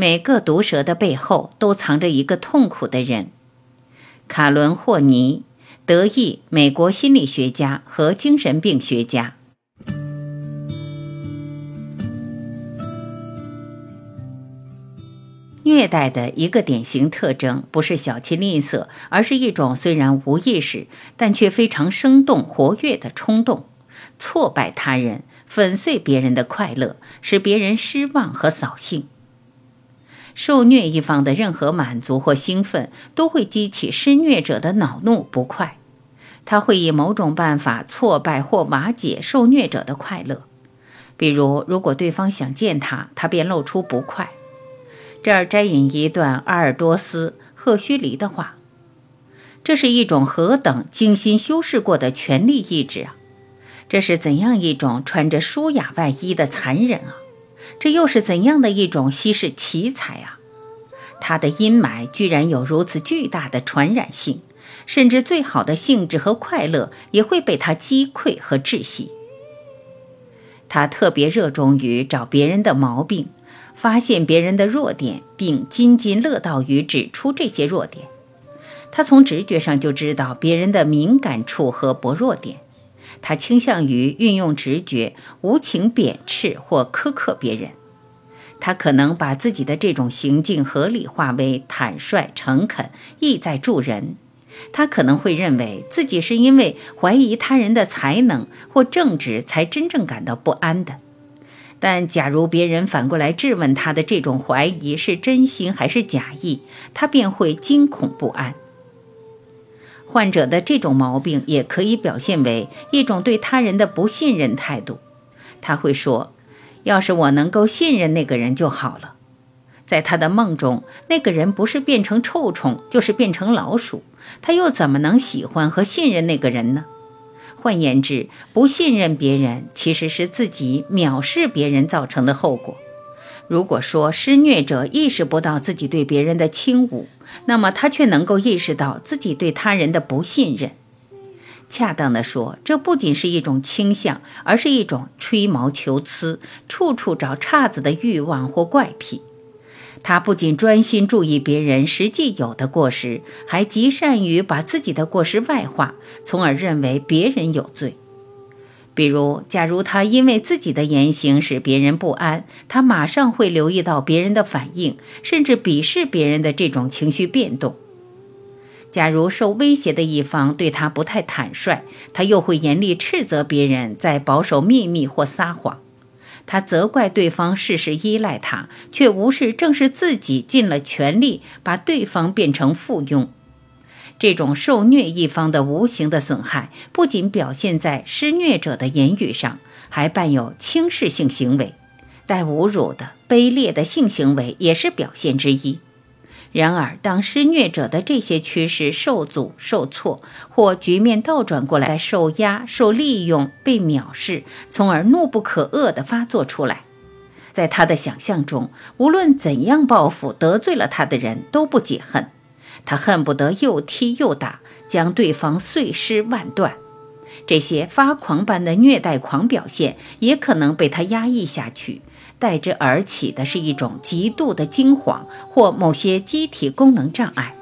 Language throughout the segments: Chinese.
每个毒蛇的背后都藏着一个痛苦的人。卡伦·霍尼，德裔美国心理学家和精神病学家。虐待的一个典型特征不是小气吝啬，而是一种虽然无意识，但却非常生动活跃的冲动，挫败他人，粉碎别人的快乐，使别人失望和扫兴。受虐一方的任何满足或兴奋，都会激起施虐者的恼怒不快。他会以某种办法挫败或瓦解受虐者的快乐，比如，如果对方想见他，他便露出不快。这儿摘引一段阿尔多斯·赫胥黎的话：“这是一种何等精心修饰过的权力意志啊！这是怎样一种穿着舒雅外衣的残忍啊！这又是怎样的一种稀世奇才啊！他的阴霾居然有如此巨大的传染性，甚至最好的兴致和快乐也会被他击溃和窒息。他特别热衷于找别人的毛病。”发现别人的弱点，并津津乐道于指出这些弱点。他从直觉上就知道别人的敏感处和薄弱点。他倾向于运用直觉，无情贬斥或苛刻别人。他可能把自己的这种行径合理化为坦率、诚恳、意在助人。他可能会认为自己是因为怀疑他人的才能或正直才真正感到不安的。但假如别人反过来质问他的这种怀疑是真心还是假意，他便会惊恐不安。患者的这种毛病也可以表现为一种对他人的不信任态度。他会说：“要是我能够信任那个人就好了。”在他的梦中，那个人不是变成臭虫，就是变成老鼠，他又怎么能喜欢和信任那个人呢？换言之，不信任别人其实是自己藐视别人造成的后果。如果说施虐者意识不到自己对别人的轻侮，那么他却能够意识到自己对他人的不信任。恰当的说，这不仅是一种倾向，而是一种吹毛求疵、处处找岔子的欲望或怪癖。他不仅专心注意别人实际有的过失，还极善于把自己的过失外化，从而认为别人有罪。比如，假如他因为自己的言行使别人不安，他马上会留意到别人的反应，甚至鄙视别人的这种情绪变动。假如受威胁的一方对他不太坦率，他又会严厉斥责别人在保守秘密或撒谎。他责怪对方事事依赖他，却无视正是自己尽了全力把对方变成附庸。这种受虐一方的无形的损害，不仅表现在施虐者的言语上，还伴有轻视性行为，带侮辱的卑劣的性行为也是表现之一。然而，当施虐者的这些趋势受阻、受挫，或局面倒转过来，受压、受利用、被藐视，从而怒不可遏地发作出来，在他的想象中，无论怎样报复得罪了他的人都不解恨，他恨不得又踢又打，将对方碎尸万段。这些发狂般的虐待狂表现，也可能被他压抑下去。代之而起的是一种极度的惊慌或某些机体功能障碍，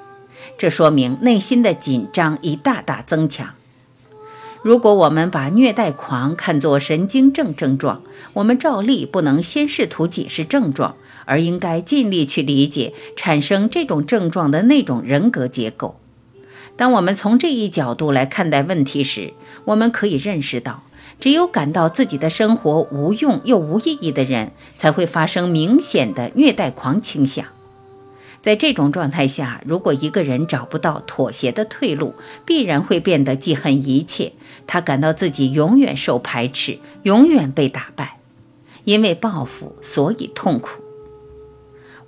这说明内心的紧张已大大增强。如果我们把虐待狂看作神经症症状，我们照例不能先试图解释症状，而应该尽力去理解产生这种症状的那种人格结构。当我们从这一角度来看待问题时，我们可以认识到。只有感到自己的生活无用又无意义的人，才会发生明显的虐待狂倾向。在这种状态下，如果一个人找不到妥协的退路，必然会变得记恨一切。他感到自己永远受排斥，永远被打败。因为报复，所以痛苦。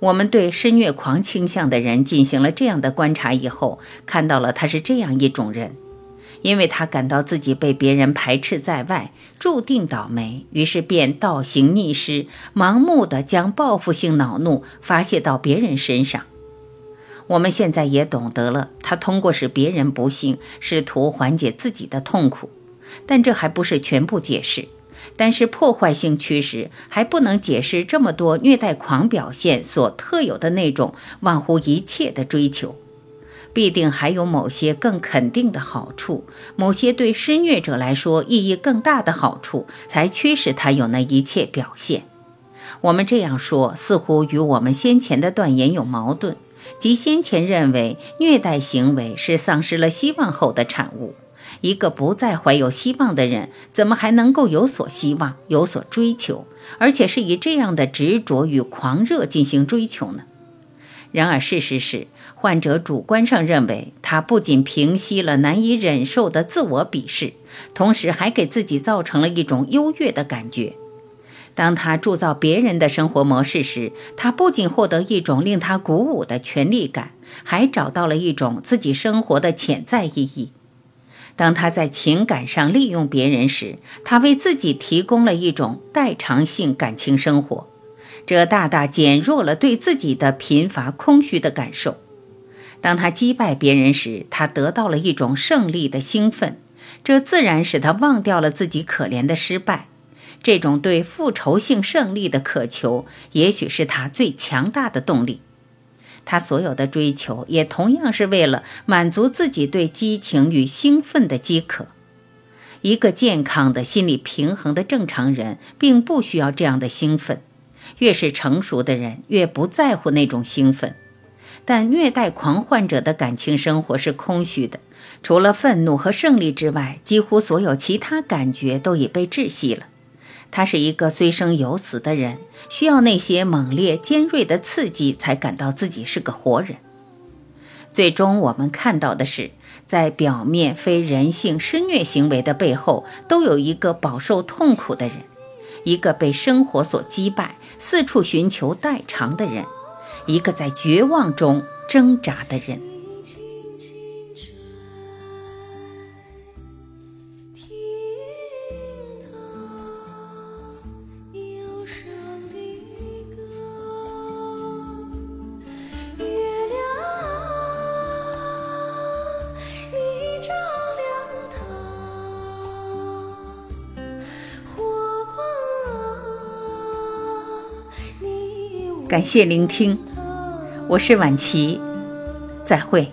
我们对施虐狂倾向的人进行了这样的观察以后，看到了他是这样一种人。因为他感到自己被别人排斥在外，注定倒霉，于是便倒行逆施，盲目的将报复性恼怒发泄到别人身上。我们现在也懂得了，他通过使别人不幸，试图缓解自己的痛苦。但这还不是全部解释。但是破坏性驱使还不能解释这么多虐待狂表现所特有的那种忘乎一切的追求。必定还有某些更肯定的好处，某些对施虐者来说意义更大的好处，才驱使他有那一切表现。我们这样说，似乎与我们先前的断言有矛盾，即先前认为虐待行为是丧失了希望后的产物。一个不再怀有希望的人，怎么还能够有所希望、有所追求，而且是以这样的执着与狂热进行追求呢？然而，事实是，患者主观上认为，他不仅平息了难以忍受的自我鄙视，同时还给自己造成了一种优越的感觉。当他铸造别人的生活模式时，他不仅获得一种令他鼓舞的权力感，还找到了一种自己生活的潜在意义。当他在情感上利用别人时，他为自己提供了一种代偿性感情生活，这大大减弱了对自己的贫乏空虚的感受。当他击败别人时，他得到了一种胜利的兴奋，这自然使他忘掉了自己可怜的失败。这种对复仇性胜利的渴求，也许是他最强大的动力。他所有的追求，也同样是为了满足自己对激情与兴奋的饥渴。一个健康的心理平衡的正常人，并不需要这样的兴奋。越是成熟的人，越不在乎那种兴奋。但虐待狂患者的感情生活是空虚的，除了愤怒和胜利之外，几乎所有其他感觉都已被窒息了。他是一个虽生犹死的人，需要那些猛烈、尖锐的刺激，才感到自己是个活人。最终，我们看到的是，在表面非人性施虐行为的背后，都有一个饱受痛苦的人，一个被生活所击败、四处寻求代偿的人，一个在绝望中挣扎的人。感谢聆听，我是晚琪，再会。